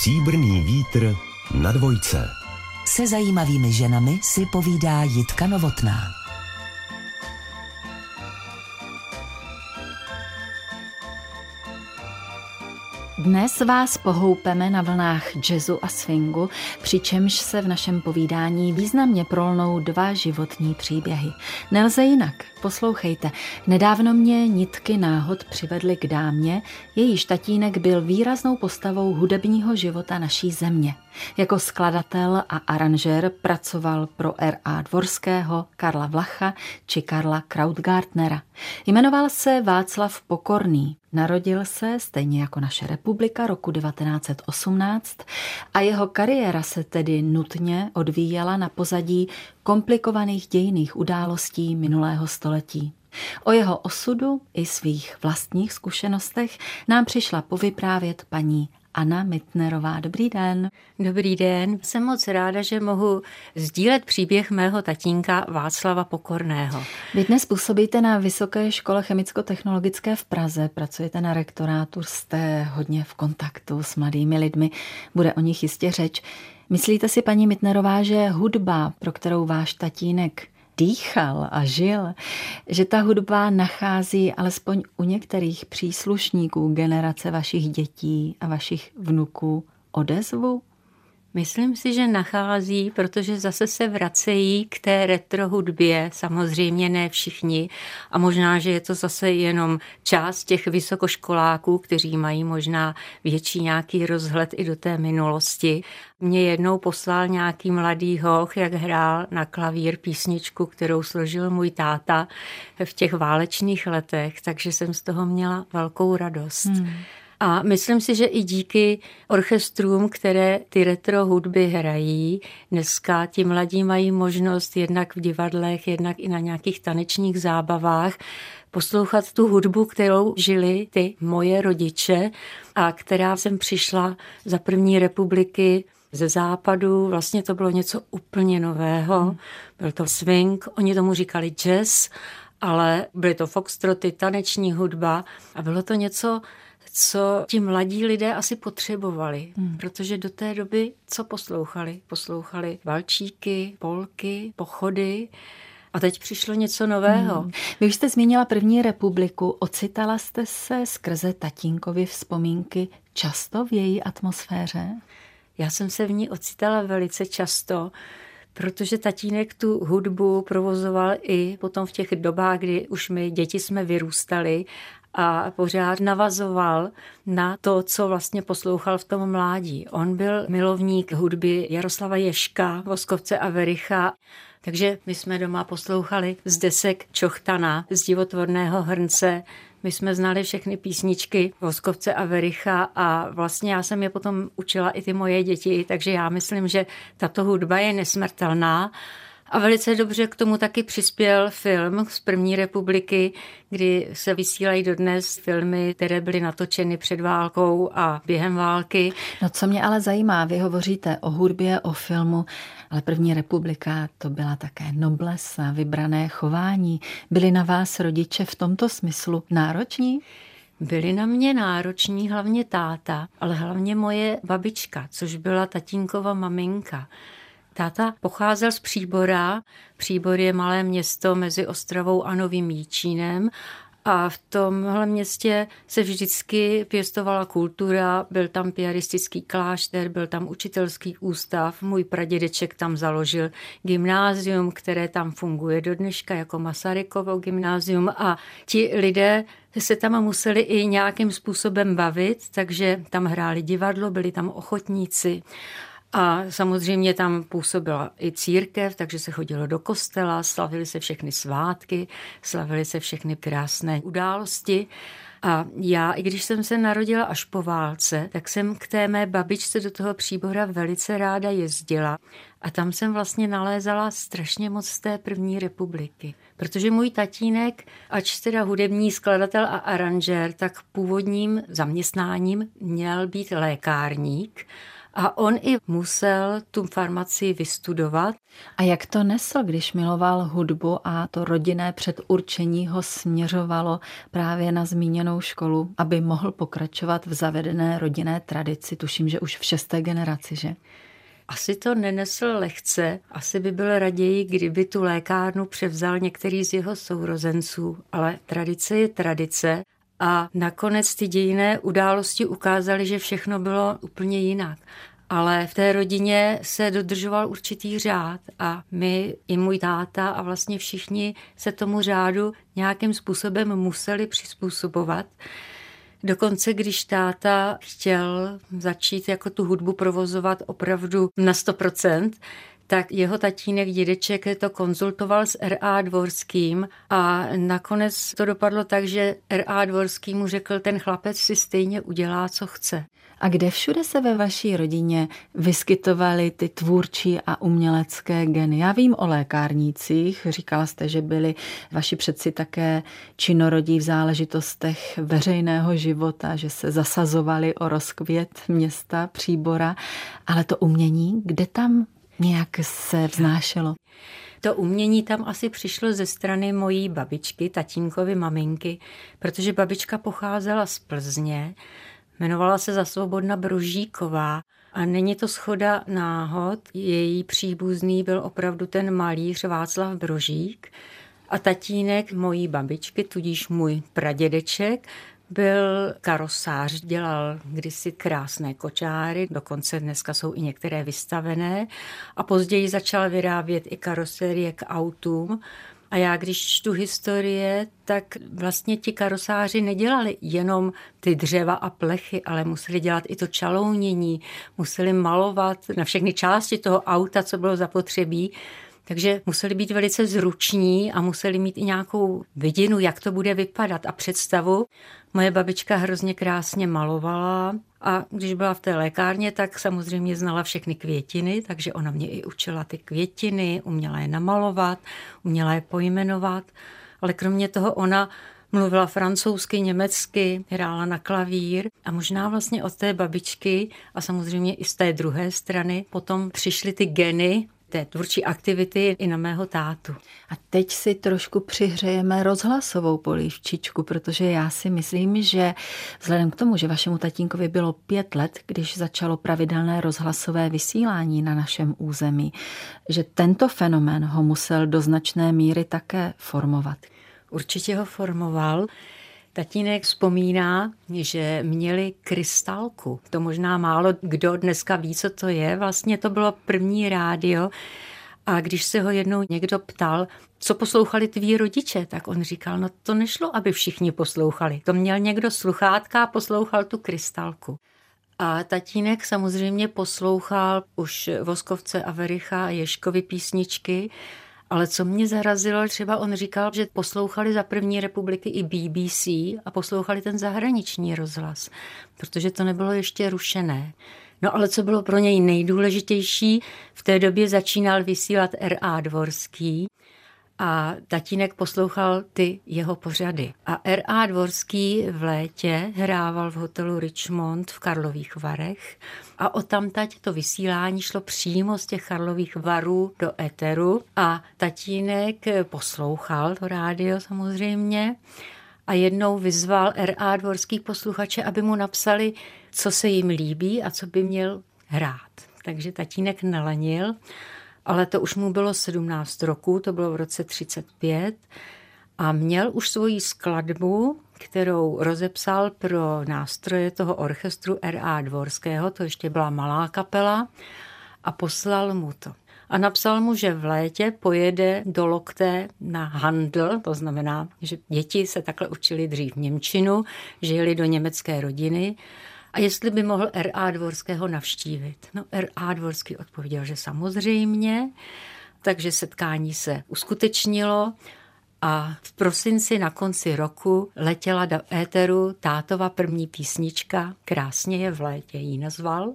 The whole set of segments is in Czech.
Stříbrný vítr na dvojce. Se zajímavými ženami si povídá Jitka Novotná. Dnes vás pohoupeme na vlnách jazzu a swingu, přičemž se v našem povídání významně prolnou dva životní příběhy. Nelze jinak. Poslouchejte, nedávno mě nitky náhod přivedly k dámě, jejíž tatínek byl výraznou postavou hudebního života naší země. Jako skladatel a aranžér pracoval pro R.A. Dvorského, Karla Vlacha či Karla Krautgartnera. Jmenoval se Václav Pokorný. Narodil se, stejně jako naše republika, roku 1918 a jeho kariéra se tedy nutně odvíjela na pozadí komplikovaných dějných událostí minulého století. O jeho osudu i svých vlastních zkušenostech nám přišla povyprávět paní Anna Mitnerová. Dobrý den. Dobrý den. Jsem moc ráda, že mohu sdílet příběh mého tatínka Václava Pokorného. Vy dnes působíte na Vysoké škole chemicko-technologické v Praze, pracujete na rektorátu, jste hodně v kontaktu s mladými lidmi, bude o nich jistě řeč. Myslíte si, paní Mitnerová, že hudba, pro kterou váš tatínek dýchal a žil, že ta hudba nachází alespoň u některých příslušníků generace vašich dětí a vašich vnuků odezvu? Myslím si, že nachází, protože zase se vracejí k té retro hudbě, samozřejmě ne všichni. A možná, že je to zase jenom část těch vysokoškoláků, kteří mají možná větší nějaký rozhled i do té minulosti. Mě jednou poslal nějaký mladý hoch, jak hrál na klavír písničku, kterou složil můj táta v těch válečných letech, takže jsem z toho měla velkou radost. Hmm. A myslím si, že i díky orchestrům, které ty retro hudby hrají, dneska ti mladí mají možnost jednak v divadlech, jednak i na nějakých tanečních zábavách poslouchat tu hudbu, kterou žili ty moje rodiče a která jsem přišla za první republiky ze západu. Vlastně to bylo něco úplně nového. Byl to swing, oni tomu říkali jazz, ale byly to foxtroty, taneční hudba a bylo to něco co ti mladí lidé asi potřebovali, hmm. protože do té doby co poslouchali? Poslouchali valčíky, polky, pochody, a teď přišlo něco nového. Hmm. Vy už jste zmínila první republiku. Ocitala jste se skrze tatínkovi vzpomínky často v její atmosféře? Já jsem se v ní ocitala velice často, protože tatínek tu hudbu provozoval i potom v těch dobách, kdy už my děti jsme vyrůstali a pořád navazoval na to, co vlastně poslouchal v tom mládí. On byl milovník hudby Jaroslava Ješka, Voskovce a Vericha, takže my jsme doma poslouchali z desek Čochtana, z divotvorného hrnce, my jsme znali všechny písničky Voskovce a Vericha a vlastně já jsem je potom učila i ty moje děti, takže já myslím, že tato hudba je nesmrtelná a velice dobře k tomu taky přispěl film z první republiky, kdy se vysílají dodnes filmy, které byly natočeny před válkou a během války. No co mě ale zajímá, vy hovoříte o hudbě, o filmu, ale první republika to byla také noblesa, vybrané chování. Byli na vás rodiče v tomto smyslu nároční? Byli na mě nároční hlavně táta, ale hlavně moje babička, což byla tatínkova maminka. Táta pocházel z Příbora. Příbor je malé město mezi Ostravou a Novým Jíčínem a v tomhle městě se vždycky pěstovala kultura, byl tam piaristický klášter, byl tam učitelský ústav, můj pradědeček tam založil gymnázium, které tam funguje do dneška jako Masarykovo gymnázium. A ti lidé se tam museli i nějakým způsobem bavit, takže tam hráli divadlo, byli tam ochotníci a samozřejmě tam působila i církev, takže se chodilo do kostela, slavily se všechny svátky, slavily se všechny krásné události. A já, i když jsem se narodila až po válce, tak jsem k té mé babičce do toho příbora velice ráda jezdila. A tam jsem vlastně nalézala strašně moc z té první republiky. Protože můj tatínek, ač teda hudební skladatel a aranžér, tak původním zaměstnáním měl být lékárník A on i musel tu farmaci vystudovat. A jak to nesl, když miloval hudbu a to rodinné předurčení ho směřovalo právě na zmíněnou školu, aby mohl pokračovat v zavedené rodinné tradici, tuším, že už v šesté generaci, že? Asi to nenesl lehce, asi by byl raději, kdyby tu lékárnu převzal některý z jeho sourozenců, ale tradice je tradice a nakonec ty dějiné události ukázaly, že všechno bylo úplně jinak. Ale v té rodině se dodržoval určitý řád a my, i můj táta a vlastně všichni se tomu řádu nějakým způsobem museli přizpůsobovat. Dokonce, když táta chtěl začít jako tu hudbu provozovat opravdu na 100%, tak jeho tatínek, dědeček to konzultoval s R.A. Dvorským a nakonec to dopadlo tak, že R.A. Dvorský mu řekl, ten chlapec si stejně udělá, co chce. A kde všude se ve vaší rodině vyskytovaly ty tvůrčí a umělecké geny? Já vím o lékárnících, říkala jste, že byli vaši předci také činorodí v záležitostech veřejného života, že se zasazovali o rozkvět města Příbora, ale to umění, kde tam nějak se vznášelo? To umění tam asi přišlo ze strany mojí babičky, tatínkovy maminky, protože babička pocházela z Plzně, jmenovala se za Svobodna Brožíková a není to schoda náhod. Její příbuzný byl opravdu ten malíř Václav Brožík a tatínek mojí babičky, tudíž můj pradědeček, byl karosář, dělal kdysi krásné kočáry, dokonce dneska jsou i některé vystavené a později začal vyrábět i karoserie k autům. A já, když čtu historie, tak vlastně ti karosáři nedělali jenom ty dřeva a plechy, ale museli dělat i to čalounění, museli malovat na všechny části toho auta, co bylo zapotřebí. Takže museli být velice zruční a museli mít i nějakou vidinu, jak to bude vypadat a představu. Moje babička hrozně krásně malovala a když byla v té lékárně, tak samozřejmě znala všechny květiny, takže ona mě i učila ty květiny, uměla je namalovat, uměla je pojmenovat, ale kromě toho ona mluvila francouzsky, německy, hrála na klavír a možná vlastně od té babičky a samozřejmě i z té druhé strany potom přišly ty geny té tvůrčí aktivity i na mého tátu. A teď si trošku přihřejeme rozhlasovou polívčičku, protože já si myslím, že vzhledem k tomu, že vašemu tatínkovi bylo pět let, když začalo pravidelné rozhlasové vysílání na našem území, že tento fenomén ho musel do značné míry také formovat. Určitě ho formoval. Tatínek vzpomíná, že měli krystalku. To možná málo kdo dneska ví, co to je. Vlastně to bylo první rádio. A když se ho jednou někdo ptal, co poslouchali tví rodiče, tak on říkal, no to nešlo, aby všichni poslouchali. To měl někdo sluchátka a poslouchal tu krystalku. A tatínek samozřejmě poslouchal už Voskovce a Vericha a Ješkovi písničky ale co mě zarazilo, třeba on říkal, že poslouchali za první republiky i BBC a poslouchali ten zahraniční rozhlas, protože to nebylo ještě rušené. No ale co bylo pro něj nejdůležitější, v té době začínal vysílat R.A. Dvorský a tatínek poslouchal ty jeho pořady. A R.A. Dvorský v létě hrával v hotelu Richmond v Karlových Varech a o tamtať to vysílání šlo přímo z těch Karlových Varů do Eteru a tatínek poslouchal to rádio samozřejmě a jednou vyzval R.A. Dvorský posluchače, aby mu napsali, co se jim líbí a co by měl hrát. Takže tatínek nalenil ale to už mu bylo 17 roků, to bylo v roce 35 a měl už svoji skladbu, kterou rozepsal pro nástroje toho orchestru R.A. Dvorského, to ještě byla malá kapela, a poslal mu to. A napsal mu, že v létě pojede do Lokté na handl, to znamená, že děti se takhle učili dřív Němčinu, že jeli do německé rodiny a jestli by mohl R.A. Dvorského navštívit. No R.A. Dvorský odpověděl, že samozřejmě, takže setkání se uskutečnilo a v prosinci na konci roku letěla do éteru tátova první písnička, krásně je v létě jí nazval.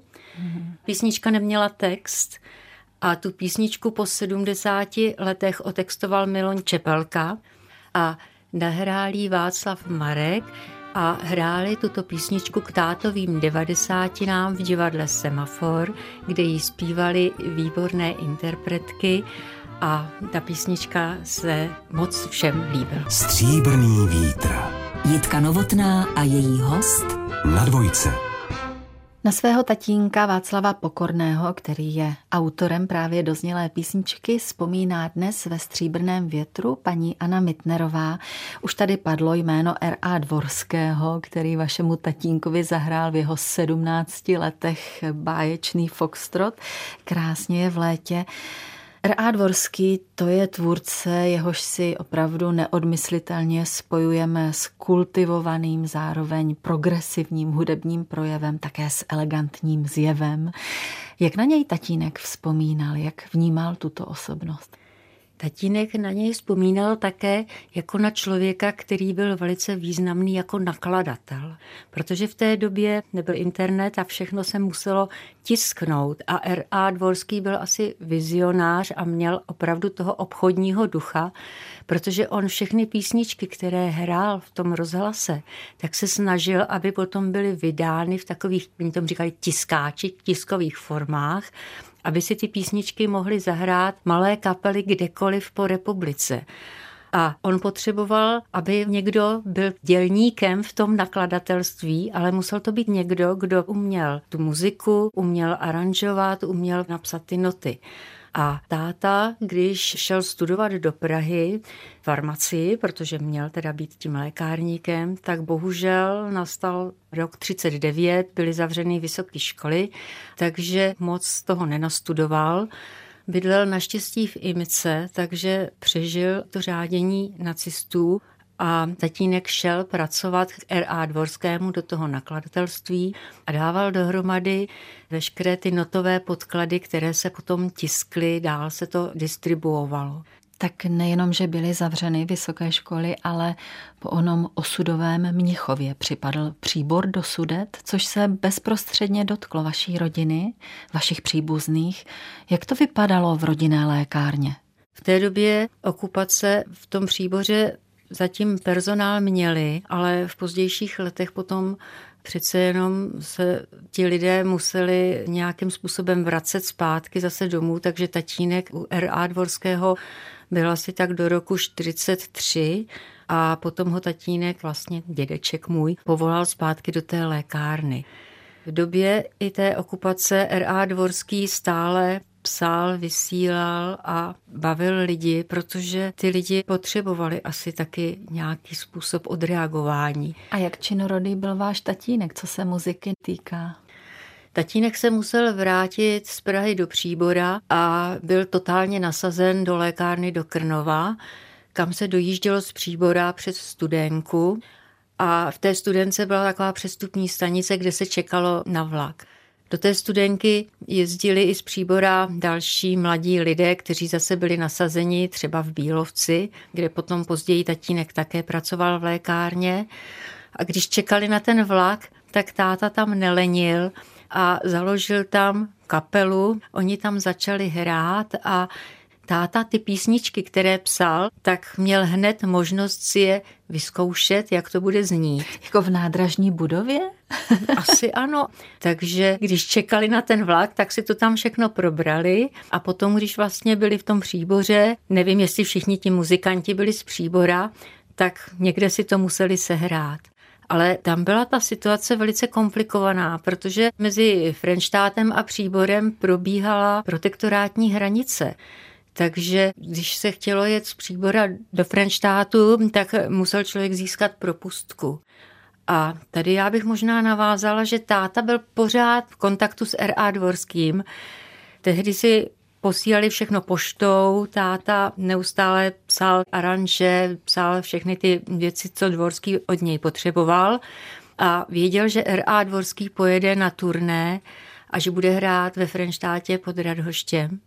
Písnička neměla text a tu písničku po 70 letech otextoval Milon Čepelka a nahrálí Václav Marek a hráli tuto písničku k tátovým devadesátinám v divadle Semafor, kde ji zpívali výborné interpretky a ta písnička se moc všem líbila. Stříbrný vítr. Jitka Novotná a její host Na dvojce. Na svého tatínka Václava Pokorného, který je autorem právě doznělé písničky, vzpomíná dnes ve Stříbrném větru paní Anna Mitnerová. Už tady padlo jméno R.A. Dvorského, který vašemu tatínkovi zahrál v jeho 17 letech báječný foxtrot. Krásně je v létě. R.A. Dvorský to je tvůrce, jehož si opravdu neodmyslitelně spojujeme s kultivovaným, zároveň progresivním hudebním projevem, také s elegantním zjevem. Jak na něj tatínek vzpomínal, jak vnímal tuto osobnost? Tatínek na něj vzpomínal také jako na člověka, který byl velice významný jako nakladatel, protože v té době nebyl internet a všechno se muselo tisknout a R.A. Dvorský byl asi vizionář a měl opravdu toho obchodního ducha, protože on všechny písničky, které hrál v tom rozhlase, tak se snažil, aby potom byly vydány v takových, oni tomu říkali tiskáči, tiskových formách aby si ty písničky mohly zahrát malé kapely kdekoliv po republice. A on potřeboval, aby někdo byl dělníkem v tom nakladatelství, ale musel to být někdo, kdo uměl tu muziku, uměl aranžovat, uměl napsat ty noty. A táta, když šel studovat do Prahy farmacii, protože měl teda být tím lékárníkem, tak bohužel nastal rok 39, byly zavřeny vysoké školy, takže moc toho nenastudoval. Bydlel naštěstí v Imice, takže přežil to řádění nacistů a tatínek šel pracovat k R.A. Dvorskému do toho nakladatelství a dával dohromady veškeré ty notové podklady, které se potom tiskly, dál se to distribuovalo. Tak nejenom, že byly zavřeny vysoké školy, ale po onom osudovém Mnichově připadl příbor do sudet, což se bezprostředně dotklo vaší rodiny, vašich příbuzných. Jak to vypadalo v rodinné lékárně? V té době okupace v tom příboře zatím personál měli, ale v pozdějších letech potom přece jenom se ti lidé museli nějakým způsobem vracet zpátky zase domů, takže tatínek u R.A. Dvorského byl asi tak do roku 43 a potom ho tatínek, vlastně dědeček můj, povolal zpátky do té lékárny. V době i té okupace R.A. Dvorský stále psal, vysílal a bavil lidi, protože ty lidi potřebovali asi taky nějaký způsob odreagování. A jak činorodý byl váš tatínek, co se muziky týká? Tatínek se musel vrátit z Prahy do Příbora a byl totálně nasazen do lékárny do Krnova, kam se dojíždělo z Příbora přes Studenku. A v té studence byla taková přestupní stanice, kde se čekalo na vlak. Do té studenky jezdili i z Příbora další mladí lidé, kteří zase byli nasazeni třeba v Bílovci, kde potom později tatínek také pracoval v lékárně. A když čekali na ten vlak, tak táta tam nelenil a založil tam kapelu. Oni tam začali hrát a táta ty písničky, které psal, tak měl hned možnost si je vyzkoušet, jak to bude znít. Jako v nádražní budově? Asi ano. Takže když čekali na ten vlak, tak si to tam všechno probrali a potom, když vlastně byli v tom příboře, nevím, jestli všichni ti muzikanti byli z příbora, tak někde si to museli sehrát. Ale tam byla ta situace velice komplikovaná, protože mezi Frenštátem a Příborem probíhala protektorátní hranice. Takže když se chtělo jet z Příbora do Frenštátu, tak musel člověk získat propustku. A tady já bych možná navázala, že táta byl pořád v kontaktu s R.A. Dvorským. Tehdy si posílali všechno poštou, táta neustále psal aranže, psal všechny ty věci, co Dvorský od něj potřeboval a věděl, že R.A. Dvorský pojede na turné a že bude hrát ve Frenštátě pod Radhoštěm.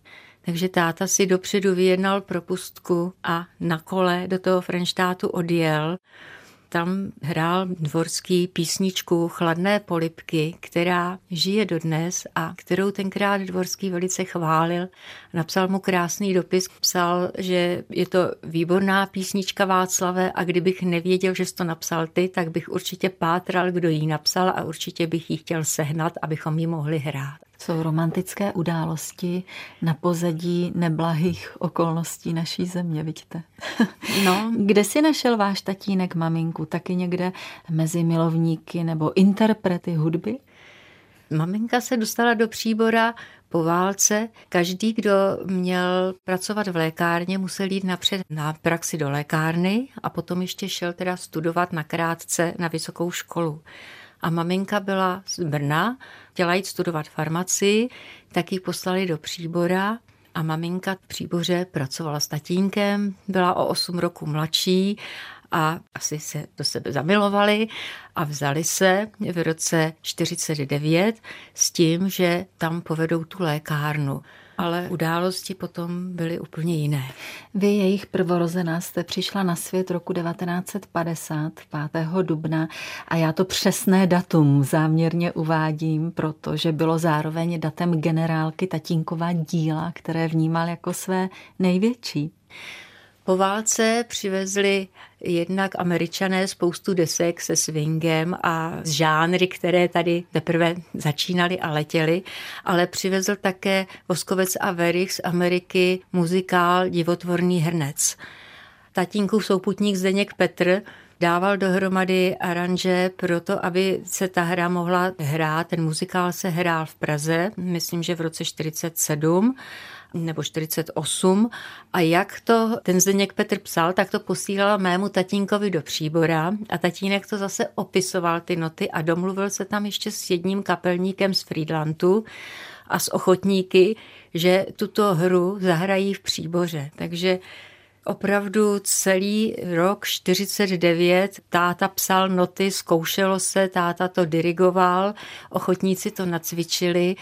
Takže táta si dopředu vyjednal propustku a na kole do toho Frenštátu odjel. Tam hrál dvorský písničku Chladné polipky, která žije dodnes a kterou tenkrát dvorský velice chválil. Napsal mu krásný dopis, psal, že je to výborná písnička Václave a kdybych nevěděl, že jsi to napsal ty, tak bych určitě pátral, kdo ji napsal a určitě bych ji chtěl sehnat, abychom ji mohli hrát. Jsou romantické události na pozadí neblahých okolností naší země, vidíte? No. Kde si našel váš tatínek maminku? Taky někde mezi milovníky nebo interprety hudby? Maminka se dostala do příbora po válce. Každý, kdo měl pracovat v lékárně, musel jít napřed na praxi do lékárny a potom ještě šel teda studovat na krátce na vysokou školu. A maminka byla z Brna, chtěla jít studovat farmacii, tak ji poslali do Příbora. A maminka v Příboře pracovala s tatínkem, byla o 8 roku mladší a asi se do sebe zamilovali a vzali se v roce 49 s tím, že tam povedou tu lékárnu ale události potom byly úplně jiné. Vy, jejich prvorozená, jste přišla na svět roku 1950, 5. dubna a já to přesné datum záměrně uvádím, protože bylo zároveň datem generálky Tatínkova díla, které vnímal jako své největší. Po válce přivezli jednak američané spoustu desek se swingem a z žánry, které tady teprve začínaly a letěly, ale přivezl také Voskovec a Verich z Ameriky muzikál Divotvorný hrnec. Tatínkův souputník Zdeněk Petr dával dohromady aranže pro to, aby se ta hra mohla hrát. Ten muzikál se hrál v Praze, myslím, že v roce 47 nebo 48 a jak to ten Zdeněk Petr psal, tak to posílala mému tatínkovi do Příbora a tatínek to zase opisoval ty noty a domluvil se tam ještě s jedním kapelníkem z Friedlandu a s ochotníky, že tuto hru zahrají v Příboře. Takže opravdu celý rok 49 táta psal noty, zkoušelo se, táta to dirigoval, ochotníci to nacvičili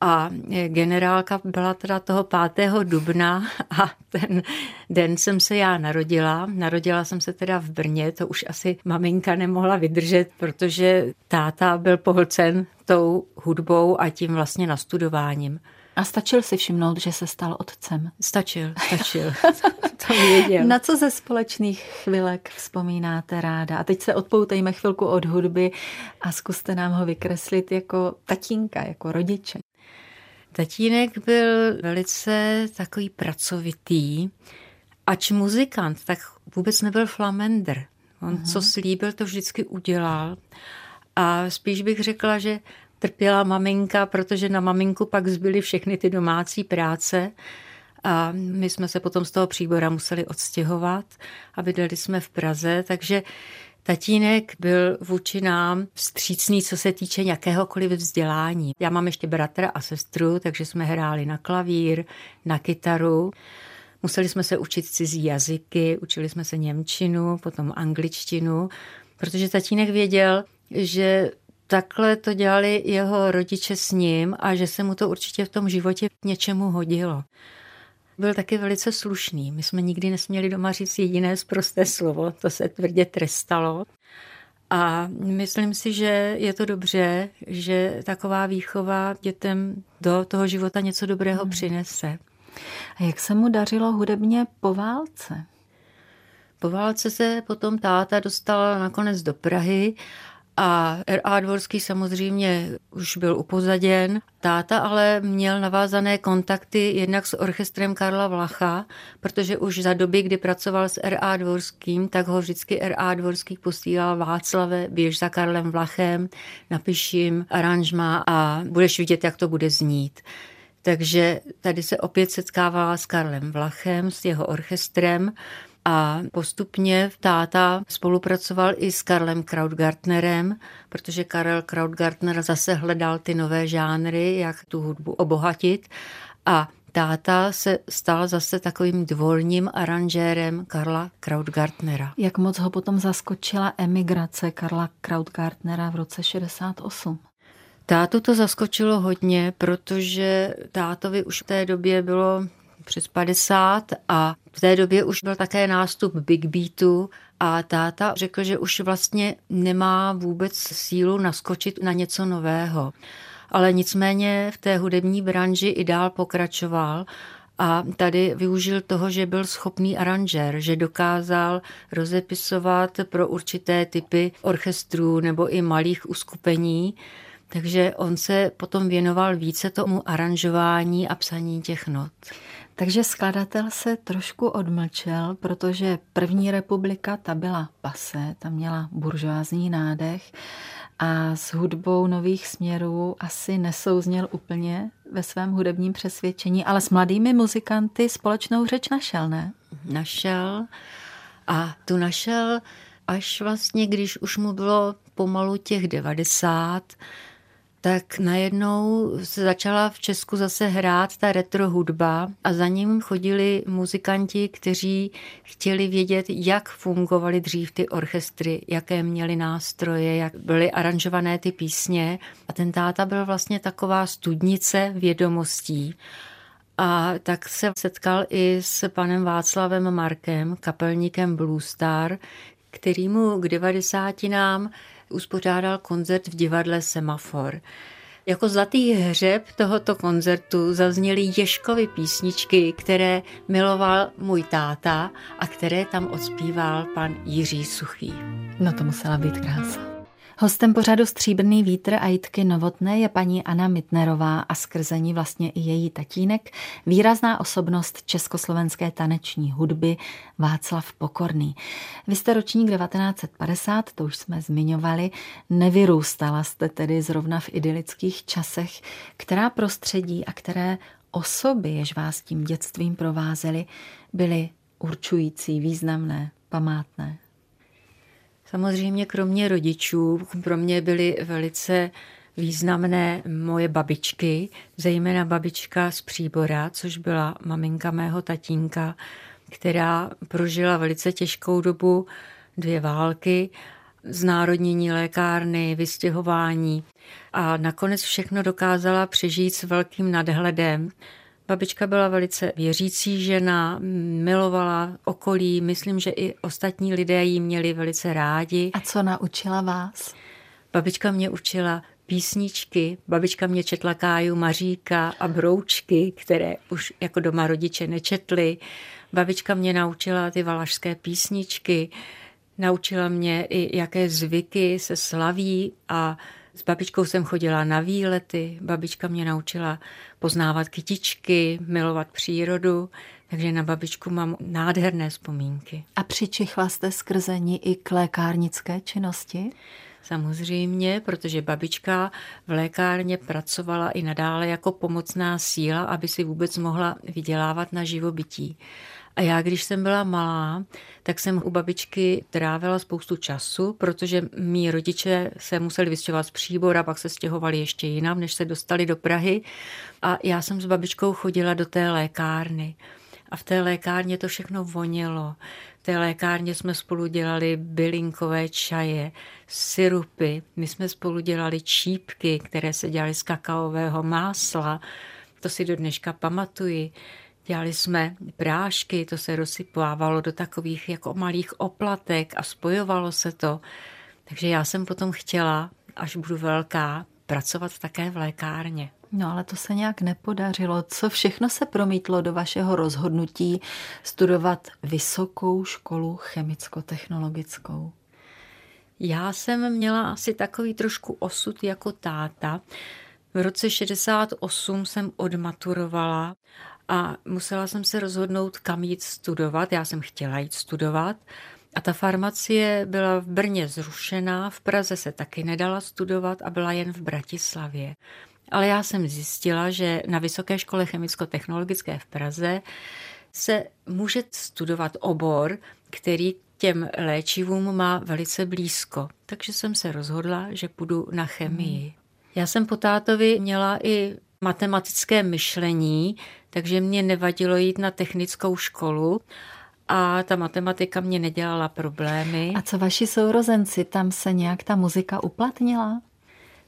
a generálka byla teda toho 5. dubna a ten den jsem se já narodila. Narodila jsem se teda v Brně, to už asi maminka nemohla vydržet, protože táta byl pohlcen tou hudbou a tím vlastně nastudováním. A stačil si všimnout, že se stal otcem? Stačil, stačil. to věděl. Na co ze společných chvilek vzpomínáte ráda? A teď se odpoutejme chvilku od hudby a zkuste nám ho vykreslit jako tatínka, jako rodiče. Tatínek byl velice takový pracovitý, ač muzikant, tak vůbec nebyl flamender. On uh-huh. co slíbil, to vždycky udělal. A spíš bych řekla, že trpěla maminka, protože na maminku pak zbyly všechny ty domácí práce. A my jsme se potom z toho příbora museli odstěhovat a bydleli jsme v Praze, takže Tatínek byl vůči nám vstřícný, co se týče jakéhokoliv vzdělání. Já mám ještě bratra a sestru, takže jsme hráli na klavír, na kytaru. Museli jsme se učit cizí jazyky, učili jsme se němčinu, potom angličtinu, protože tatínek věděl, že takhle to dělali jeho rodiče s ním a že se mu to určitě v tom životě k něčemu hodilo byl taky velice slušný. My jsme nikdy nesměli doma říct jediné zprosté slovo, to se tvrdě trestalo. A myslím si, že je to dobře, že taková výchova dětem do toho života něco dobrého hmm. přinese. A jak se mu dařilo hudebně po válce? Po válce se potom táta dostala nakonec do Prahy a R.A. Dvorský samozřejmě už byl upozaděn. Táta ale měl navázané kontakty jednak s orchestrem Karla Vlacha, protože už za doby, kdy pracoval s R.A. Dvorským, tak ho vždycky R.A. Dvorský posílal Václave, běž za Karlem Vlachem, napiš jim aranžma a budeš vidět, jak to bude znít. Takže tady se opět setkávala s Karlem Vlachem, s jeho orchestrem a postupně táta spolupracoval i s Karlem Krautgartnerem, protože Karel Krautgartner zase hledal ty nové žánry, jak tu hudbu obohatit. A táta se stal zase takovým dvorním aranžérem Karla Krautgartnera. Jak moc ho potom zaskočila emigrace Karla Krautgartnera v roce 68? Tátu to zaskočilo hodně, protože tátovi už v té době bylo přes 50 a v té době už byl také nástup Big Beatu a táta řekl, že už vlastně nemá vůbec sílu naskočit na něco nového. Ale nicméně v té hudební branži i dál pokračoval a tady využil toho, že byl schopný aranžer, že dokázal rozepisovat pro určité typy orchestrů nebo i malých uskupení. Takže on se potom věnoval více tomu aranžování a psaní těch not. Takže skladatel se trošku odmlčel, protože první republika ta byla pase, ta měla buržoázní nádech a s hudbou nových směrů asi nesouzněl úplně ve svém hudebním přesvědčení, ale s mladými muzikanty společnou řeč našel, ne? Našel a tu našel až vlastně, když už mu bylo pomalu těch 90, tak najednou se začala v Česku zase hrát ta retro hudba a za ním chodili muzikanti, kteří chtěli vědět, jak fungovaly dřív ty orchestry, jaké měly nástroje, jak byly aranžované ty písně. A ten táta byl vlastně taková studnice vědomostí. A tak se setkal i s panem Václavem Markem, kapelníkem Blue Star, který mu k devadesátinám uspořádal koncert v divadle Semafor. Jako zlatý hřeb tohoto koncertu zazněly Ješkovy písničky, které miloval můj táta a které tam odspíval pan Jiří Suchý. No to musela být krása. Hostem pořadu Stříbrný vítr a Jitky Novotné je paní Anna Mitnerová a skrze ní vlastně i její tatínek, výrazná osobnost československé taneční hudby Václav Pokorný. Vy jste ročník 1950, to už jsme zmiňovali, nevyrůstala jste tedy zrovna v idylických časech, která prostředí a které osoby, jež vás tím dětstvím provázely, byly určující, významné, památné. Samozřejmě kromě rodičů, pro mě byly velice významné moje babičky, zejména babička z Příbora, což byla maminka mého tatínka, která prožila velice těžkou dobu, dvě války, znárodnění lékárny, vystěhování a nakonec všechno dokázala přežít s velkým nadhledem Babička byla velice věřící žena, milovala okolí, myslím, že i ostatní lidé ji měli velice rádi. A co naučila vás? Babička mě učila písničky. Babička mě četla Káju Maříka a Broučky, které už jako doma rodiče nečetli. Babička mě naučila ty valašské písničky, naučila mě i jaké zvyky se slaví a s babičkou jsem chodila na výlety, babička mě naučila poznávat kytičky, milovat přírodu, takže na babičku mám nádherné vzpomínky. A přičichla jste skrze ní i k lékárnické činnosti? Samozřejmě, protože babička v lékárně pracovala i nadále jako pomocná síla, aby si vůbec mohla vydělávat na živobytí. A já, když jsem byla malá, tak jsem u babičky trávila spoustu času, protože mý rodiče se museli vystěhovat z Příbora, pak se stěhovali ještě jinam, než se dostali do Prahy. A já jsem s babičkou chodila do té lékárny. A v té lékárně to všechno vonělo. V té lékárně jsme spolu dělali bylinkové čaje, syrupy, my jsme spolu dělali čípky, které se dělaly z kakaového másla. To si do dneška pamatuji. Dělali jsme prášky, to se rozsypávalo do takových jako malých oplatek a spojovalo se to. Takže já jsem potom chtěla, až budu velká, pracovat také v lékárně. No ale to se nějak nepodařilo. Co všechno se promítlo do vašeho rozhodnutí studovat vysokou školu chemicko-technologickou? Já jsem měla asi takový trošku osud jako táta. V roce 68 jsem odmaturovala a musela jsem se rozhodnout, kam jít studovat. Já jsem chtěla jít studovat. A ta farmacie byla v Brně zrušená, v Praze se taky nedala studovat a byla jen v Bratislavě. Ale já jsem zjistila, že na Vysoké škole chemicko-technologické v Praze se může studovat obor, který těm léčivům má velice blízko. Takže jsem se rozhodla, že půjdu na chemii. Hmm. Já jsem po tátovi měla i matematické myšlení, takže mě nevadilo jít na technickou školu a ta matematika mě nedělala problémy. A co vaši sourozenci, tam se nějak ta muzika uplatnila?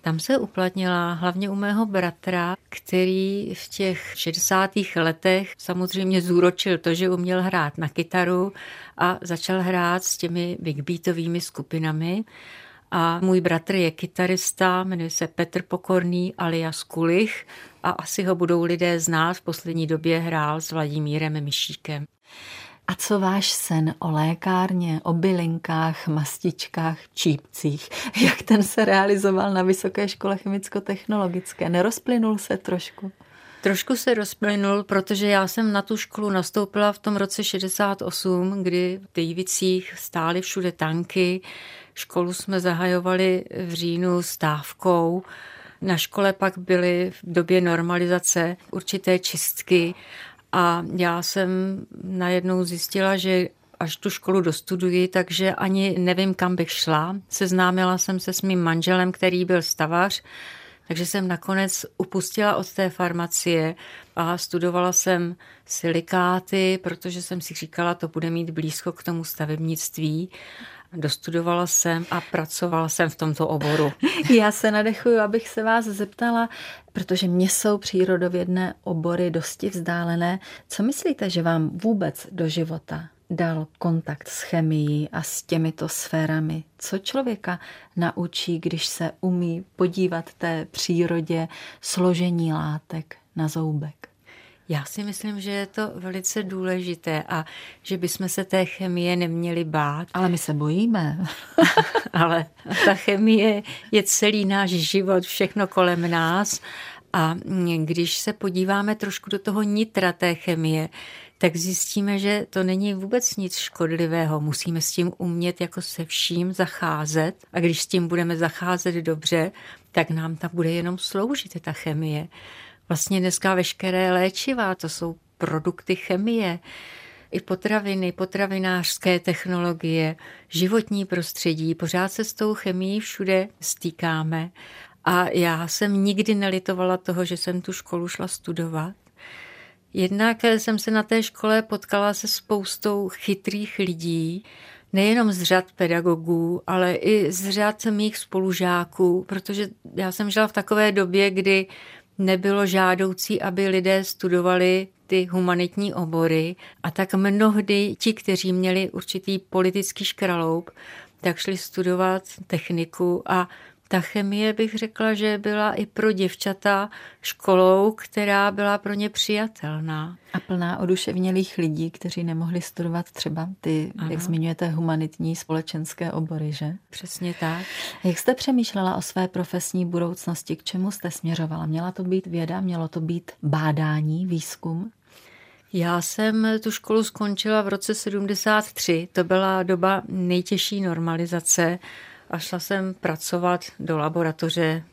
Tam se uplatnila hlavně u mého bratra, který v těch 60. letech samozřejmě zúročil to, že uměl hrát na kytaru a začal hrát s těmi big beatovými skupinami. A můj bratr je kytarista, jmenuje se Petr Pokorný alias Kulich a asi ho budou lidé znát. V poslední době hrál s Vladimírem Myšíkem. A co váš sen o lékárně, o bylinkách, mastičkách, čípcích? Jak ten se realizoval na Vysoké škole chemicko-technologické? Nerozplynul se trošku? Trošku se rozplynul, protože já jsem na tu školu nastoupila v tom roce 68, kdy v Dejvicích stály všude tanky. Školu jsme zahajovali v říjnu stávkou. Na škole pak byly v době normalizace určité čistky a já jsem najednou zjistila, že až tu školu dostuduji, takže ani nevím, kam bych šla. Seznámila jsem se s mým manželem, který byl stavař, takže jsem nakonec upustila od té farmacie a studovala jsem silikáty, protože jsem si říkala, to bude mít blízko k tomu stavebnictví. Dostudovala jsem a pracovala jsem v tomto oboru. Já se nadechuju, abych se vás zeptala, protože mě jsou přírodovědné obory dosti vzdálené. Co myslíte, že vám vůbec do života dal kontakt s chemií a s těmito sférami? Co člověka naučí, když se umí podívat té přírodě složení látek na zoubek? Já si myslím, že je to velice důležité a že bychom se té chemie neměli bát. Ale my se bojíme. Ale ta chemie je celý náš život, všechno kolem nás. A když se podíváme trošku do toho nitra té chemie, tak zjistíme, že to není vůbec nic škodlivého. Musíme s tím umět jako se vším zacházet a když s tím budeme zacházet dobře, tak nám ta bude jenom sloužit, ta chemie. Vlastně dneska veškeré léčiva, to jsou produkty chemie, i potraviny, potravinářské technologie, životní prostředí, pořád se s tou chemií všude stýkáme. A já jsem nikdy nelitovala toho, že jsem tu školu šla studovat. Jednak jsem se na té škole potkala se spoustou chytrých lidí, nejenom z řad pedagogů, ale i z řad mých spolužáků, protože já jsem žila v takové době, kdy nebylo žádoucí, aby lidé studovali ty humanitní obory a tak mnohdy ti, kteří měli určitý politický škraloup, tak šli studovat techniku a ta chemie bych řekla, že byla i pro děvčata školou, která byla pro ně přijatelná. A plná oduševnělých lidí, kteří nemohli studovat třeba ty, ano. jak zmiňujete, humanitní společenské obory, že? Přesně tak. Jak jste přemýšlela o své profesní budoucnosti? K čemu jste směřovala? Měla to být věda? Mělo to být bádání, výzkum? Já jsem tu školu skončila v roce 73. To byla doba nejtěžší normalizace a šla jsem pracovat do laboratoře.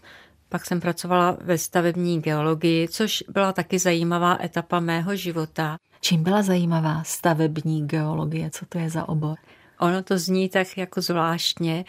Pak jsem pracovala ve stavební geologii, což byla taky zajímavá etapa mého života. Čím byla zajímavá stavební geologie? Co to je za obor? Ono to zní tak jako zvláštně,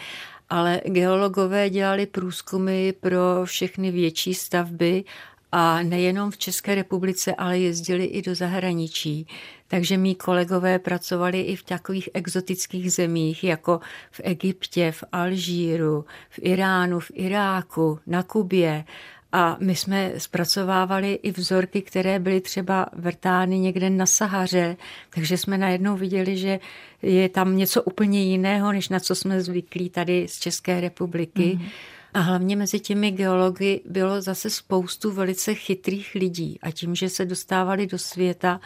ale geologové dělali průzkumy pro všechny větší stavby a nejenom v České republice, ale jezdili i do zahraničí. Takže mý kolegové pracovali i v takových exotických zemích, jako v Egyptě, v Alžíru, v Iránu, v Iráku, na Kubě. A my jsme zpracovávali i vzorky, které byly třeba vrtány někde na Sahaře, takže jsme najednou viděli, že je tam něco úplně jiného, než na co jsme zvyklí tady z České republiky. Mm-hmm. A hlavně mezi těmi geology bylo zase spoustu velice chytrých lidí. A tím, že se dostávali do světa,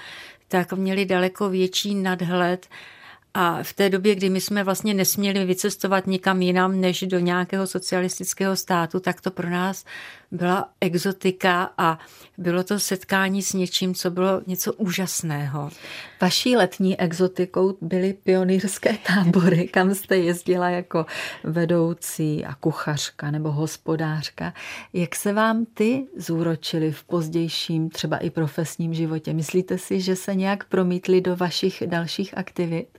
tak měli daleko větší nadhled. A v té době, kdy my jsme vlastně nesměli vycestovat nikam jinam než do nějakého socialistického státu, tak to pro nás byla exotika a bylo to setkání s něčím, co bylo něco úžasného. Vaší letní exotikou byly pionýrské tábory, kam jste jezdila jako vedoucí a kuchařka nebo hospodářka. Jak se vám ty zúročily v pozdějším, třeba i profesním životě? Myslíte si, že se nějak promítly do vašich dalších aktivit?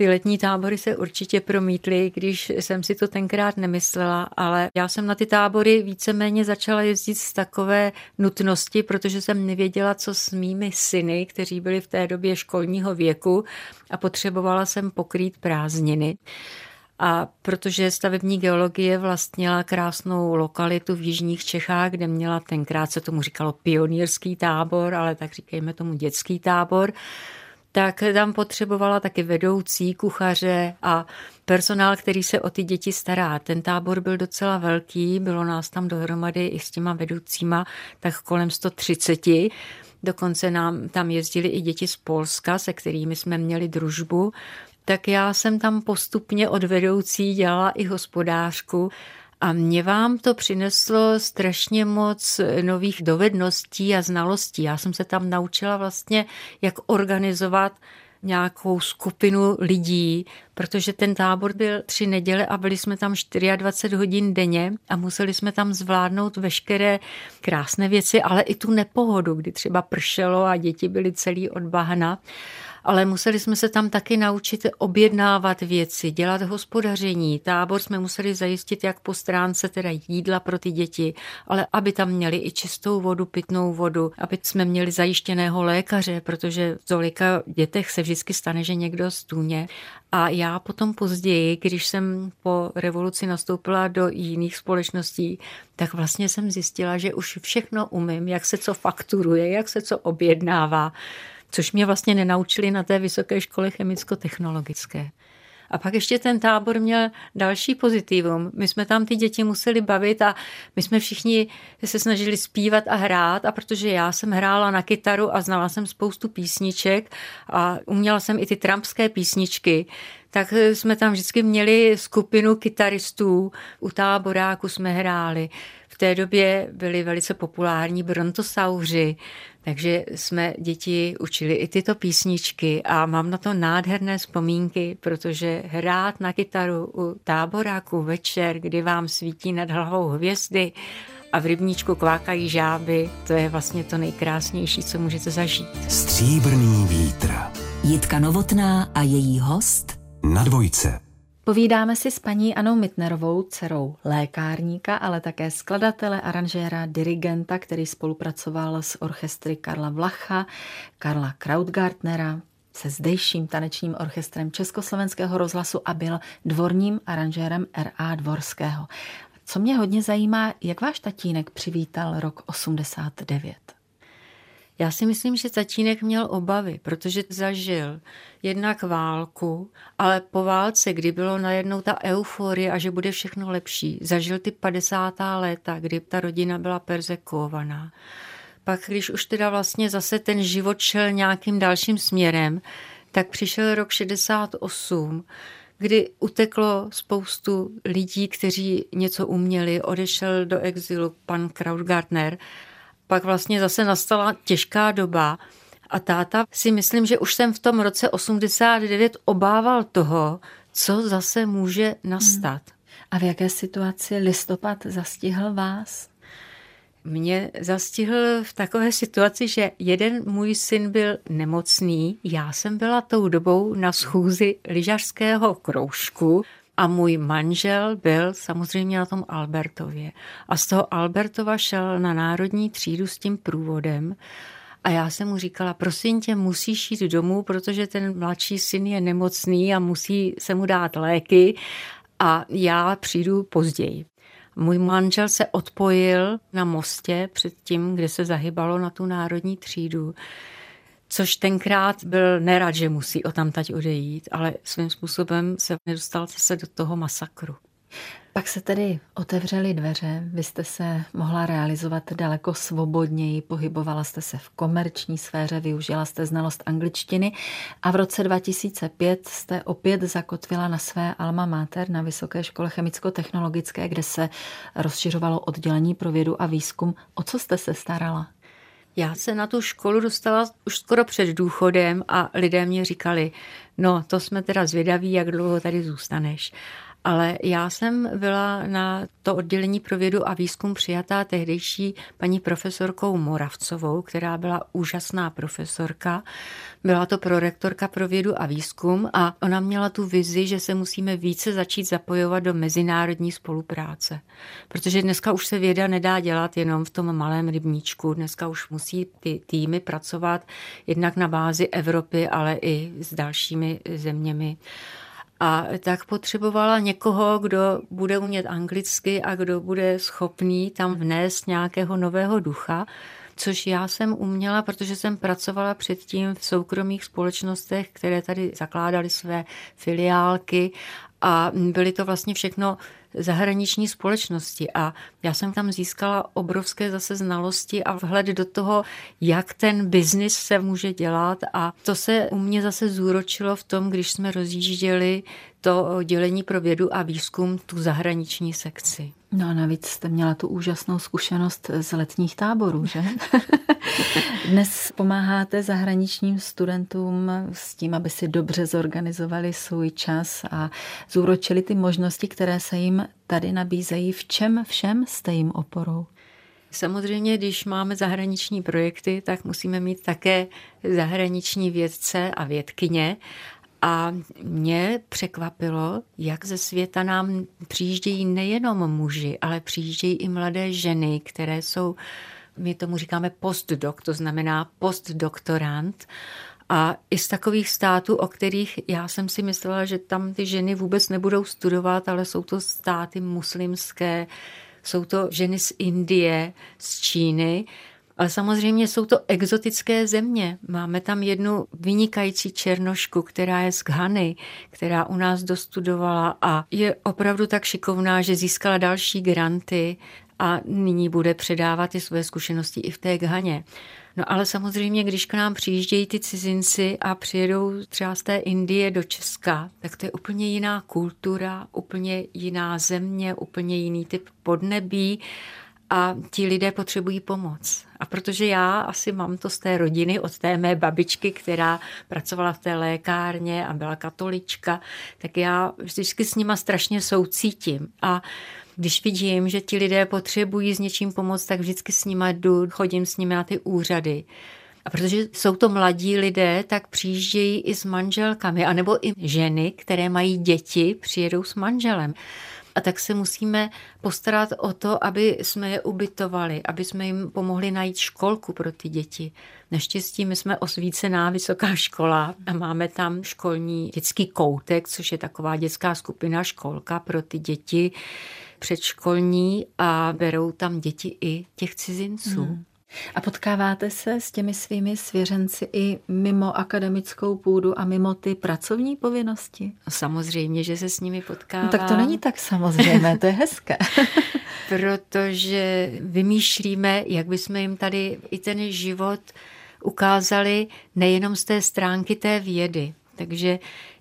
Ty letní tábory se určitě promítly, když jsem si to tenkrát nemyslela, ale já jsem na ty tábory víceméně začala jezdit z takové nutnosti, protože jsem nevěděla, co s mými syny, kteří byli v té době školního věku a potřebovala jsem pokrýt prázdniny. A protože stavební geologie vlastnila krásnou lokalitu v jižních Čechách, kde měla tenkrát se tomu říkalo pionýrský tábor, ale tak říkejme tomu dětský tábor, tak tam potřebovala taky vedoucí, kuchaře a personál, který se o ty děti stará. Ten tábor byl docela velký, bylo nás tam dohromady i s těma vedoucíma tak kolem 130. Dokonce nám tam jezdili i děti z Polska, se kterými jsme měli družbu. Tak já jsem tam postupně od vedoucí dělala i hospodářku a mě vám to přineslo strašně moc nových dovedností a znalostí. Já jsem se tam naučila vlastně, jak organizovat nějakou skupinu lidí, protože ten tábor byl tři neděle a byli jsme tam 24 hodin denně a museli jsme tam zvládnout veškeré krásné věci, ale i tu nepohodu, kdy třeba pršelo a děti byly celý od bahna ale museli jsme se tam taky naučit objednávat věci, dělat hospodaření. Tábor jsme museli zajistit jak po stránce teda jídla pro ty děti, ale aby tam měli i čistou vodu, pitnou vodu, aby jsme měli zajištěného lékaře, protože v tolika dětech se vždycky stane, že někdo stůně. A já potom později, když jsem po revoluci nastoupila do jiných společností, tak vlastně jsem zjistila, že už všechno umím, jak se co fakturuje, jak se co objednává což mě vlastně nenaučili na té vysoké škole chemicko-technologické. A pak ještě ten tábor měl další pozitivum. My jsme tam ty děti museli bavit a my jsme všichni se snažili zpívat a hrát a protože já jsem hrála na kytaru a znala jsem spoustu písniček a uměla jsem i ty trampské písničky, tak jsme tam vždycky měli skupinu kytaristů. U táboráku jsme hráli. V té době byli velice populární brontosauři, takže jsme děti učili i tyto písničky a mám na to nádherné vzpomínky, protože hrát na kytaru u táboráku večer, kdy vám svítí nad hlavou hvězdy a v rybníčku kvákají žáby, to je vlastně to nejkrásnější, co můžete zažít. Stříbrný vítr. Jitka Novotná a její host na dvojce. Povídáme si s paní Anou Mitnerovou, dcerou lékárníka, ale také skladatele, aranžéra, dirigenta, který spolupracoval s orchestry Karla Vlacha, Karla Krautgartnera, se zdejším tanečním orchestrem Československého rozhlasu a byl dvorním aranžérem R.A. Dvorského. Co mě hodně zajímá, jak váš tatínek přivítal rok 89? Já si myslím, že tatínek měl obavy, protože zažil jednak válku, ale po válce, kdy bylo najednou ta euforie a že bude všechno lepší, zažil ty 50. léta, kdy ta rodina byla perzekovaná. Pak, když už teda vlastně zase ten život šel nějakým dalším směrem, tak přišel rok 68, kdy uteklo spoustu lidí, kteří něco uměli, odešel do exilu pan Krautgartner pak vlastně zase nastala těžká doba a táta si myslím, že už jsem v tom roce 89 obával toho, co zase může nastat. A v jaké situaci listopad zastihl vás? Mě zastihl v takové situaci, že jeden můj syn byl nemocný, já jsem byla tou dobou na schůzi lyžařského kroužku a můj manžel byl samozřejmě na tom Albertově. A z toho Albertova šel na národní třídu s tím průvodem. A já jsem mu říkala, prosím tě, musíš jít domů, protože ten mladší syn je nemocný a musí se mu dát léky a já přijdu později. Můj manžel se odpojil na mostě před tím, kde se zahybalo na tu národní třídu což tenkrát byl nerad, že musí o tam tať odejít, ale svým způsobem se nedostal se do toho masakru. Pak se tedy otevřely dveře, vy jste se mohla realizovat daleko svobodněji, pohybovala jste se v komerční sféře, využila jste znalost angličtiny a v roce 2005 jste opět zakotvila na své alma mater na Vysoké škole chemicko-technologické, kde se rozšiřovalo oddělení pro vědu a výzkum. O co jste se starala? Já se na tu školu dostala už skoro před důchodem a lidé mě říkali, no to jsme teda zvědaví, jak dlouho tady zůstaneš ale já jsem byla na to oddělení pro vědu a výzkum přijatá tehdejší paní profesorkou Moravcovou, která byla úžasná profesorka. Byla to prorektorka pro vědu a výzkum a ona měla tu vizi, že se musíme více začít zapojovat do mezinárodní spolupráce. Protože dneska už se věda nedá dělat jenom v tom malém rybníčku. Dneska už musí ty týmy pracovat jednak na bázi Evropy, ale i s dalšími zeměmi. A tak potřebovala někoho, kdo bude umět anglicky a kdo bude schopný tam vnést nějakého nového ducha což já jsem uměla, protože jsem pracovala předtím v soukromých společnostech, které tady zakládaly své filiálky. A byly to vlastně všechno zahraniční společnosti a já jsem tam získala obrovské zase znalosti a vhled do toho, jak ten biznis se může dělat a to se u mě zase zúročilo v tom, když jsme rozjížděli to oddělení pro vědu a výzkum, tu zahraniční sekci. No a navíc jste měla tu úžasnou zkušenost z letních táborů, že? Dnes pomáháte zahraničním studentům s tím, aby si dobře zorganizovali svůj čas a zúročili ty možnosti, které se jim tady nabízejí. V čem všem jste jim oporou? Samozřejmě, když máme zahraniční projekty, tak musíme mít také zahraniční vědce a vědkyně. A mě překvapilo, jak ze světa nám přijíždějí nejenom muži, ale přijíždějí i mladé ženy, které jsou, my tomu říkáme postdoc, to znamená postdoktorant. A i z takových států, o kterých já jsem si myslela, že tam ty ženy vůbec nebudou studovat, ale jsou to státy muslimské, jsou to ženy z Indie, z Číny, ale samozřejmě jsou to exotické země. Máme tam jednu vynikající černošku, která je z Ghany, která u nás dostudovala a je opravdu tak šikovná, že získala další granty a nyní bude předávat ty své zkušenosti i v té Ghaně. No ale samozřejmě, když k nám přijíždějí ty cizinci a přijedou třeba z té Indie do Česka, tak to je úplně jiná kultura, úplně jiná země, úplně jiný typ podnebí a ti lidé potřebují pomoc. A protože já asi mám to z té rodiny, od té mé babičky, která pracovala v té lékárně a byla katolička, tak já vždycky s nima strašně soucítím. A když vidím, že ti lidé potřebují s něčím pomoct, tak vždycky s nimi jdu, chodím s nimi na ty úřady. A protože jsou to mladí lidé, tak přijíždějí i s manželkami, anebo i ženy, které mají děti, přijedou s manželem. A tak se musíme postarat o to, aby jsme je ubytovali, aby jsme jim pomohli najít školku pro ty děti. Naštěstí my jsme osvícená vysoká škola a máme tam školní dětský koutek, což je taková dětská skupina školka pro ty děti předškolní a berou tam děti i těch cizinců. Hmm. A potkáváte se s těmi svými svěřenci i mimo akademickou půdu a mimo ty pracovní povinnosti? Samozřejmě, že se s nimi potkávám. No, tak to není tak samozřejmé, to je hezké. Protože vymýšlíme, jak bychom jim tady i ten život ukázali nejenom z té stránky té vědy. Takže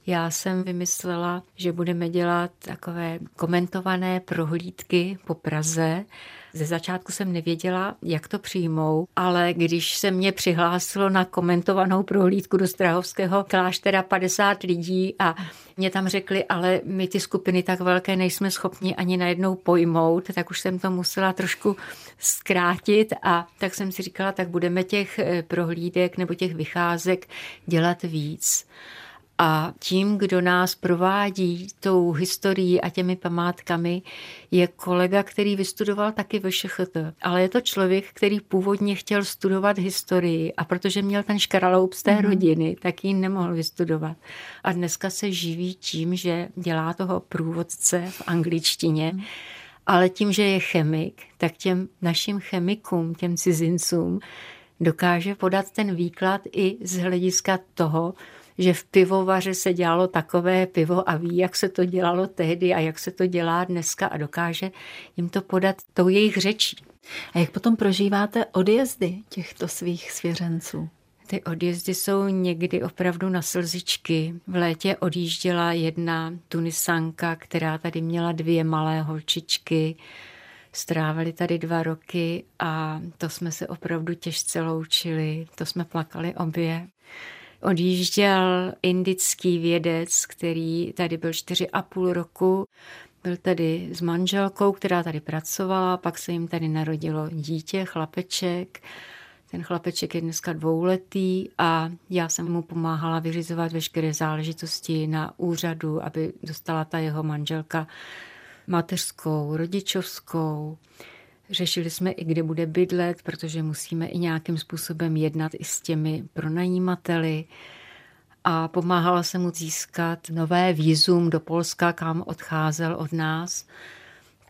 já jsem vymyslela, že budeme dělat takové komentované prohlídky po Praze. Ze začátku jsem nevěděla, jak to přijmou, ale když se mě přihlásilo na komentovanou prohlídku do Strahovského kláštera 50 lidí a mě tam řekli, ale my ty skupiny tak velké nejsme schopni ani najednou pojmout, tak už jsem to musela trošku zkrátit a tak jsem si říkala, tak budeme těch eh, prohlídek nebo těch vycházek dělat víc. A tím, kdo nás provádí tou historií a těmi památkami, je kolega, který vystudoval taky VŠHT. Ale je to člověk, který původně chtěl studovat historii a protože měl ten škraloup z té mm. rodiny, tak ji nemohl vystudovat. A dneska se živí tím, že dělá toho průvodce v angličtině. Mm. Ale tím, že je chemik, tak těm našim chemikům, těm cizincům, dokáže podat ten výklad i z hlediska toho, že v pivovaře se dělalo takové pivo a ví, jak se to dělalo tehdy a jak se to dělá dneska a dokáže jim to podat tou jejich řečí. A jak potom prožíváte odjezdy těchto svých svěřenců? Ty odjezdy jsou někdy opravdu na slzičky. V létě odjížděla jedna tunisanka, která tady měla dvě malé holčičky. Strávili tady dva roky a to jsme se opravdu těžce loučili. To jsme plakali obě odjížděl indický vědec, který tady byl čtyři a půl roku. Byl tady s manželkou, která tady pracovala, pak se jim tady narodilo dítě, chlapeček. Ten chlapeček je dneska dvouletý a já jsem mu pomáhala vyřizovat veškeré záležitosti na úřadu, aby dostala ta jeho manželka mateřskou, rodičovskou. Řešili jsme i, kde bude bydlet, protože musíme i nějakým způsobem jednat i s těmi pronajímateli. a pomáhala se mu získat nové výzum do Polska, kam odcházel od nás.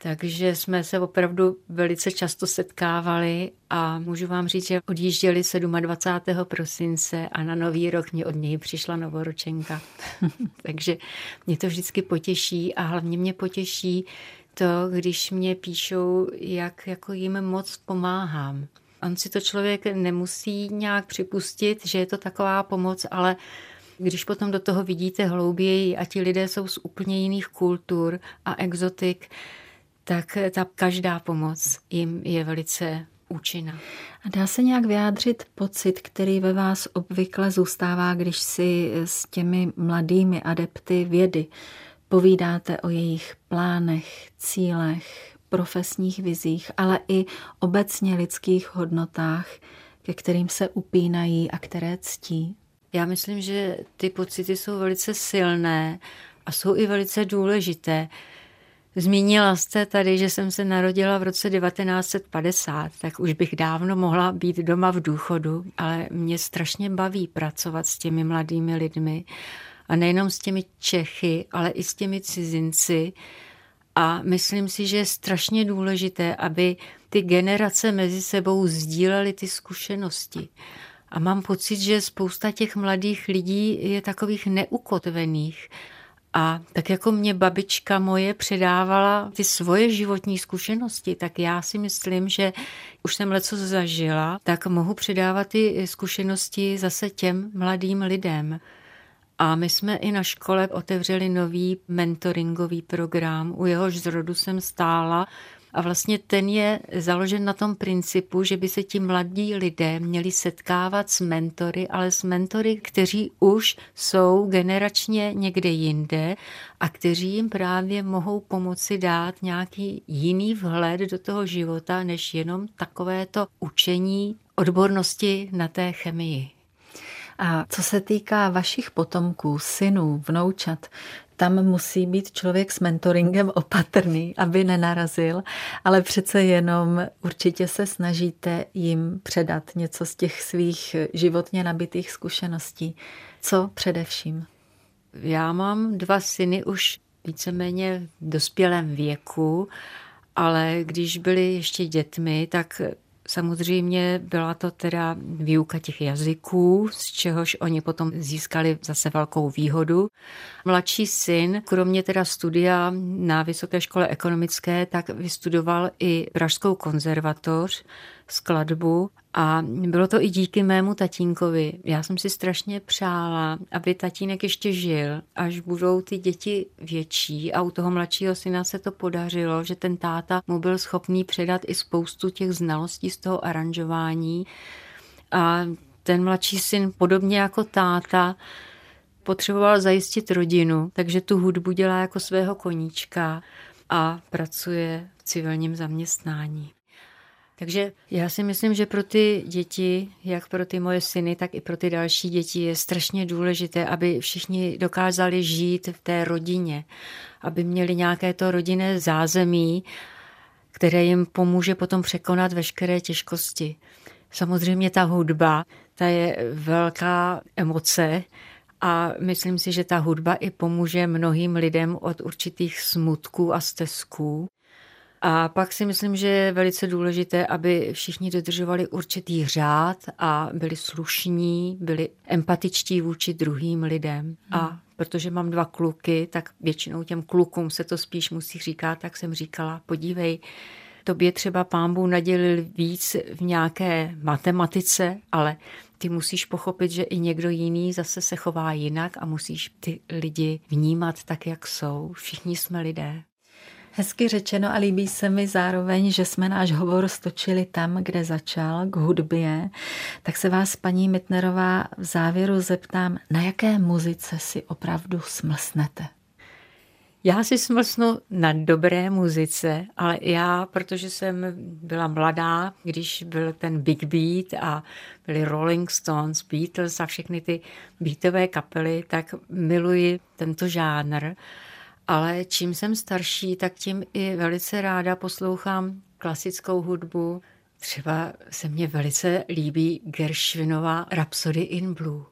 Takže jsme se opravdu velice často setkávali a můžu vám říct, že odjížděli 27. prosince a na nový rok mě od něj přišla novoročenka. Takže mě to vždycky potěší a hlavně mě potěší to, když mě píšou, jak jako jim moc pomáhám. On si to člověk nemusí nějak připustit, že je to taková pomoc, ale když potom do toho vidíte hlouběji a ti lidé jsou z úplně jiných kultur a exotik, tak ta každá pomoc jim je velice účinná. A dá se nějak vyjádřit pocit, který ve vás obvykle zůstává, když si s těmi mladými adepty vědy povídáte o jejich plánech, cílech, profesních vizích, ale i obecně lidských hodnotách, ke kterým se upínají a které ctí? Já myslím, že ty pocity jsou velice silné a jsou i velice důležité. Zmínila jste tady, že jsem se narodila v roce 1950, tak už bych dávno mohla být doma v důchodu, ale mě strašně baví pracovat s těmi mladými lidmi a nejenom s těmi Čechy, ale i s těmi cizinci. A myslím si, že je strašně důležité, aby ty generace mezi sebou sdílely ty zkušenosti. A mám pocit, že spousta těch mladých lidí je takových neukotvených. A tak jako mě babička moje předávala ty svoje životní zkušenosti, tak já si myslím, že už jsem leco zažila, tak mohu předávat ty zkušenosti zase těm mladým lidem. A my jsme i na škole otevřeli nový mentoringový program, u jehož zrodu jsem stála a vlastně ten je založen na tom principu, že by se ti mladí lidé měli setkávat s mentory, ale s mentory, kteří už jsou generačně někde jinde a kteří jim právě mohou pomoci dát nějaký jiný vhled do toho života, než jenom takovéto učení odbornosti na té chemii. A co se týká vašich potomků, synů, vnoučat, tam musí být člověk s mentoringem opatrný, aby nenarazil, ale přece jenom určitě se snažíte jim předat něco z těch svých životně nabitých zkušeností. Co především? Já mám dva syny už víceméně v dospělém věku, ale když byli ještě dětmi, tak Samozřejmě byla to teda výuka těch jazyků, z čehož oni potom získali zase velkou výhodu. Mladší syn, kromě teda studia na Vysoké škole ekonomické, tak vystudoval i Pražskou konzervatoř, skladbu a bylo to i díky mému tatínkovi. Já jsem si strašně přála, aby tatínek ještě žil, až budou ty děti větší a u toho mladšího syna se to podařilo, že ten táta mu byl schopný předat i spoustu těch znalostí z toho aranžování a ten mladší syn, podobně jako táta, potřeboval zajistit rodinu, takže tu hudbu dělá jako svého koníčka a pracuje v civilním zaměstnání. Takže já si myslím, že pro ty děti, jak pro ty moje syny, tak i pro ty další děti je strašně důležité, aby všichni dokázali žít v té rodině, aby měli nějaké to rodinné zázemí, které jim pomůže potom překonat veškeré těžkosti. Samozřejmě ta hudba, ta je velká emoce a myslím si, že ta hudba i pomůže mnohým lidem od určitých smutků a stezků. A pak si myslím, že je velice důležité, aby všichni dodržovali určitý řád a byli slušní, byli empatičtí vůči druhým lidem. Hmm. A protože mám dva kluky, tak většinou těm klukům se to spíš musí říkat, tak jsem říkala, podívej, tobě třeba pámbu nadělil víc v nějaké matematice, ale ty musíš pochopit, že i někdo jiný zase se chová jinak a musíš ty lidi vnímat tak, jak jsou. Všichni jsme lidé. Hezky řečeno a líbí se mi zároveň, že jsme náš hovor stočili tam, kde začal, k hudbě. Tak se vás, paní Mitnerová, v závěru zeptám, na jaké muzice si opravdu smlsnete? Já si smlsnu na dobré muzice, ale já, protože jsem byla mladá, když byl ten Big Beat a byli Rolling Stones, Beatles a všechny ty beatové kapely, tak miluji tento žánr ale čím jsem starší, tak tím i velice ráda poslouchám klasickou hudbu. Třeba se mně velice líbí Gershwinova Rhapsody in Blue.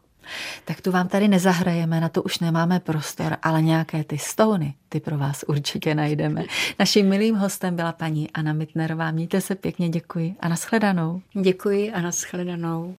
Tak tu vám tady nezahrajeme, na to už nemáme prostor, ale nějaké ty stony, ty pro vás určitě najdeme. Naším milým hostem byla paní Anna Mitnerová. Mějte se pěkně, děkuji a nashledanou. Děkuji a nashledanou.